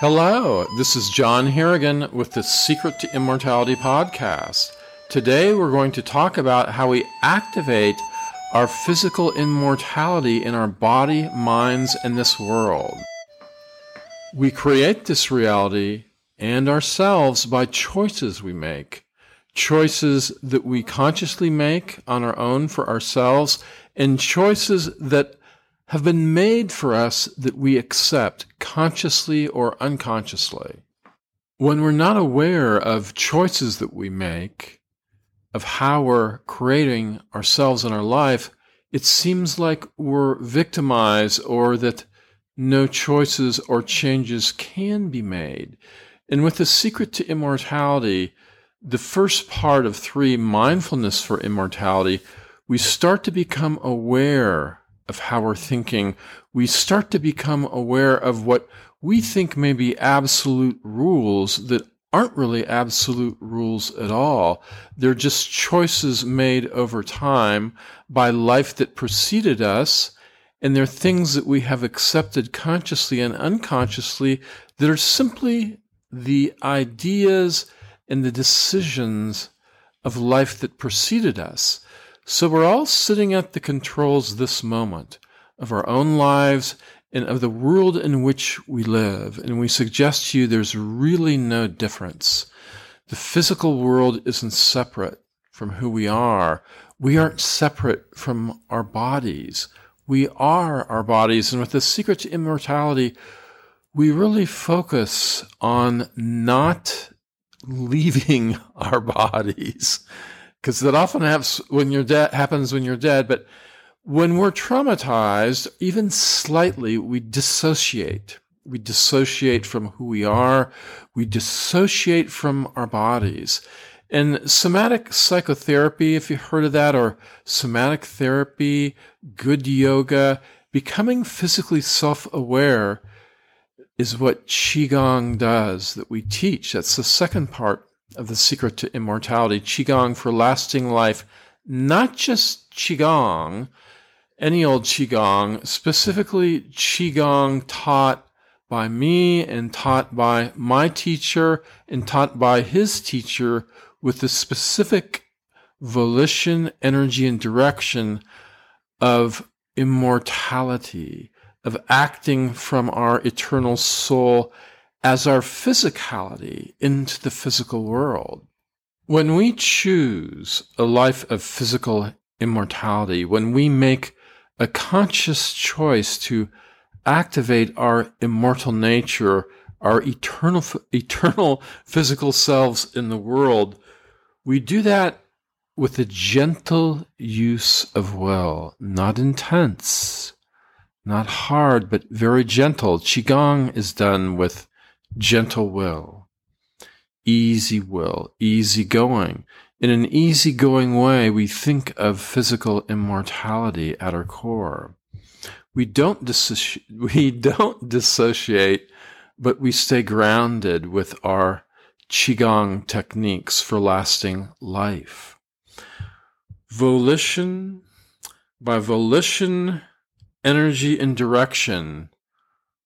Hello, this is John Harrigan with the Secret to Immortality podcast. Today we're going to talk about how we activate our physical immortality in our body, minds, and this world. We create this reality and ourselves by choices we make. Choices that we consciously make on our own for ourselves, and choices that have been made for us that we accept consciously or unconsciously. When we're not aware of choices that we make, of how we're creating ourselves and our life, it seems like we're victimized or that no choices or changes can be made. And with the secret to immortality, the first part of three, mindfulness for immortality, we start to become aware of how we're thinking, we start to become aware of what we think may be absolute rules that aren't really absolute rules at all. They're just choices made over time by life that preceded us. And they're things that we have accepted consciously and unconsciously that are simply the ideas and the decisions of life that preceded us. So we're all sitting at the controls this moment of our own lives and of the world in which we live. And we suggest to you there's really no difference. The physical world isn't separate from who we are. We aren't separate from our bodies. We are our bodies. And with the secret to immortality, we really focus on not leaving our bodies because that often happens when you're dead happens when you're dead but when we're traumatized even slightly we dissociate. We dissociate from who we are. We dissociate from our bodies. And somatic psychotherapy if you've heard of that or somatic therapy good yoga becoming physically self-aware is what qigong does that we teach. That's the second part of the secret to immortality, Qigong for lasting life, not just Qigong, any old Qigong, specifically Qigong taught by me and taught by my teacher and taught by his teacher with the specific volition, energy, and direction of immortality, of acting from our eternal soul as our physicality into the physical world. When we choose a life of physical immortality, when we make a conscious choice to activate our immortal nature, our eternal, eternal physical selves in the world, we do that with a gentle use of will, not intense, not hard, but very gentle. Qigong is done with gentle will, easy will, easy going. In an easygoing way, we think of physical immortality at our core. We don't, dissoci- we don't dissociate, but we stay grounded with our Qigong techniques for lasting life. Volition, by volition, energy, and direction,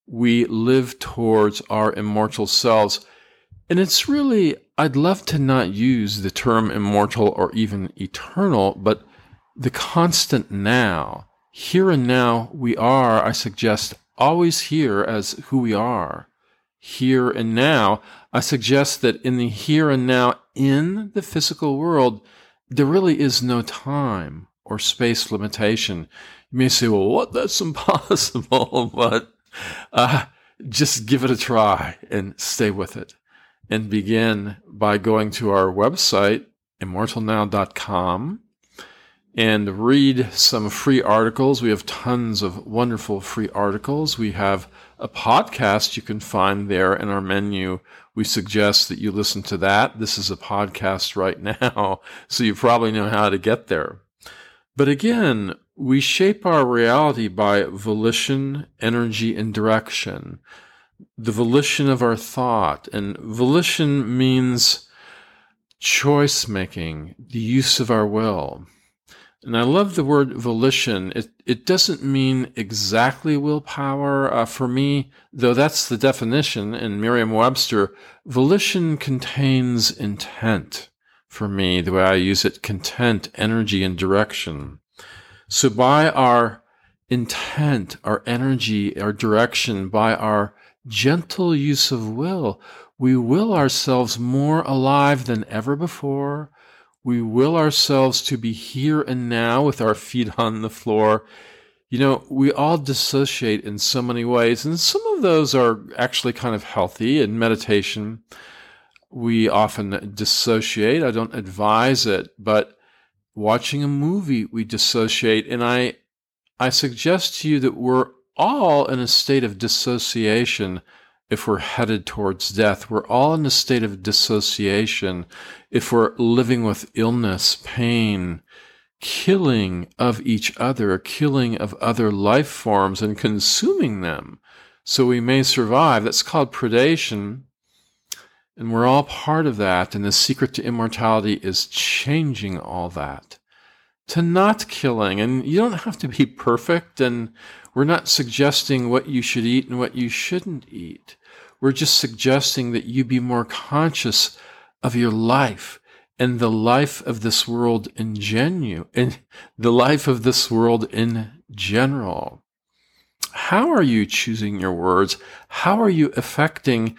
we live towards our immortal selves. And it's really, I'd love to not use the term immortal or even eternal, but the constant now. Here and now, we are, I suggest, always here as who we are. Here and now, I suggest that in the here and now, in the physical world, there really is no time or space limitation. You may say, well, what? That's impossible. but uh, just give it a try and stay with it. And begin by going to our website, immortalnow.com, and read some free articles. We have tons of wonderful free articles. We have a podcast you can find there in our menu. We suggest that you listen to that. This is a podcast right now, so you probably know how to get there. But again, we shape our reality by volition, energy, and direction. The volition of our thought. And volition means choice making, the use of our will. And I love the word volition. It, it doesn't mean exactly willpower. Uh, for me, though that's the definition in Merriam Webster, volition contains intent. For me, the way I use it, content, energy, and direction. So by our intent, our energy, our direction, by our gentle use of will, we will ourselves more alive than ever before we will ourselves to be here and now with our feet on the floor. You know, we all dissociate in so many ways, and some of those are actually kind of healthy. In meditation, we often dissociate. I don't advise it, but watching a movie, we dissociate. And I, I suggest to you that we're all in a state of dissociation if we're headed towards death. We're all in a state of dissociation if we're living with illness, pain, killing of each other, killing of other life forms, and consuming them so we may survive. That's called predation. And we're all part of that. And the secret to immortality is changing all that to not killing. And you don't have to be perfect. And we're not suggesting what you should eat and what you shouldn't eat. We're just suggesting that you be more conscious of your life and the life of this world in genu and the life of this world in general. How are you choosing your words? How are you affecting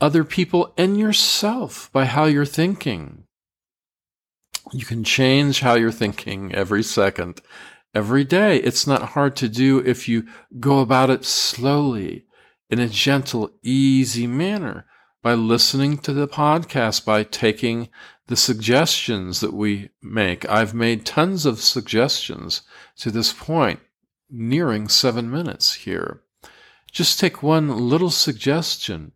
other people and yourself by how you're thinking? You can change how you're thinking every second, every day. It's not hard to do if you go about it slowly in a gentle, easy manner by listening to the podcast, by taking the suggestions that we make. I've made tons of suggestions to this point, nearing seven minutes here. Just take one little suggestion.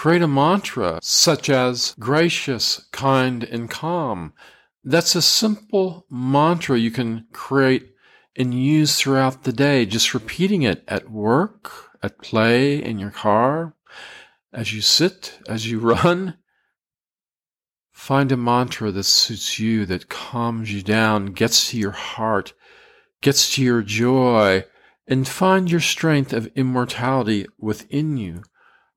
Create a mantra such as gracious, kind, and calm. That's a simple mantra you can create and use throughout the day, just repeating it at work, at play in your car, as you sit, as you run. Find a mantra that suits you, that calms you down, gets to your heart, gets to your joy, and find your strength of immortality within you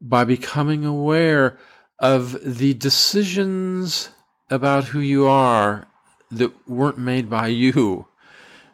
by becoming aware of the decisions about who you are that weren't made by you,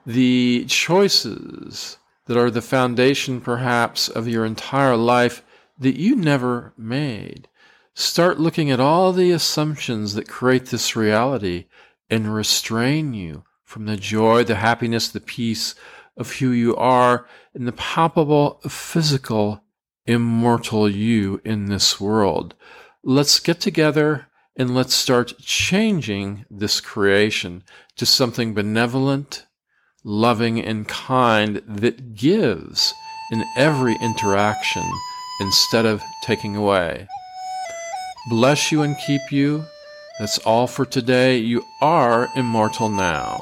the choices that are the foundation perhaps of your entire life that you never made. Start looking at all the assumptions that create this reality and restrain you from the joy, the happiness, the peace of who you are and the palpable physical immortal you in this world. Let's get together and let's start changing this creation to something benevolent loving, and kind that gives in every interaction instead of taking away. Bless you and keep you. That's all for today. You are immortal now.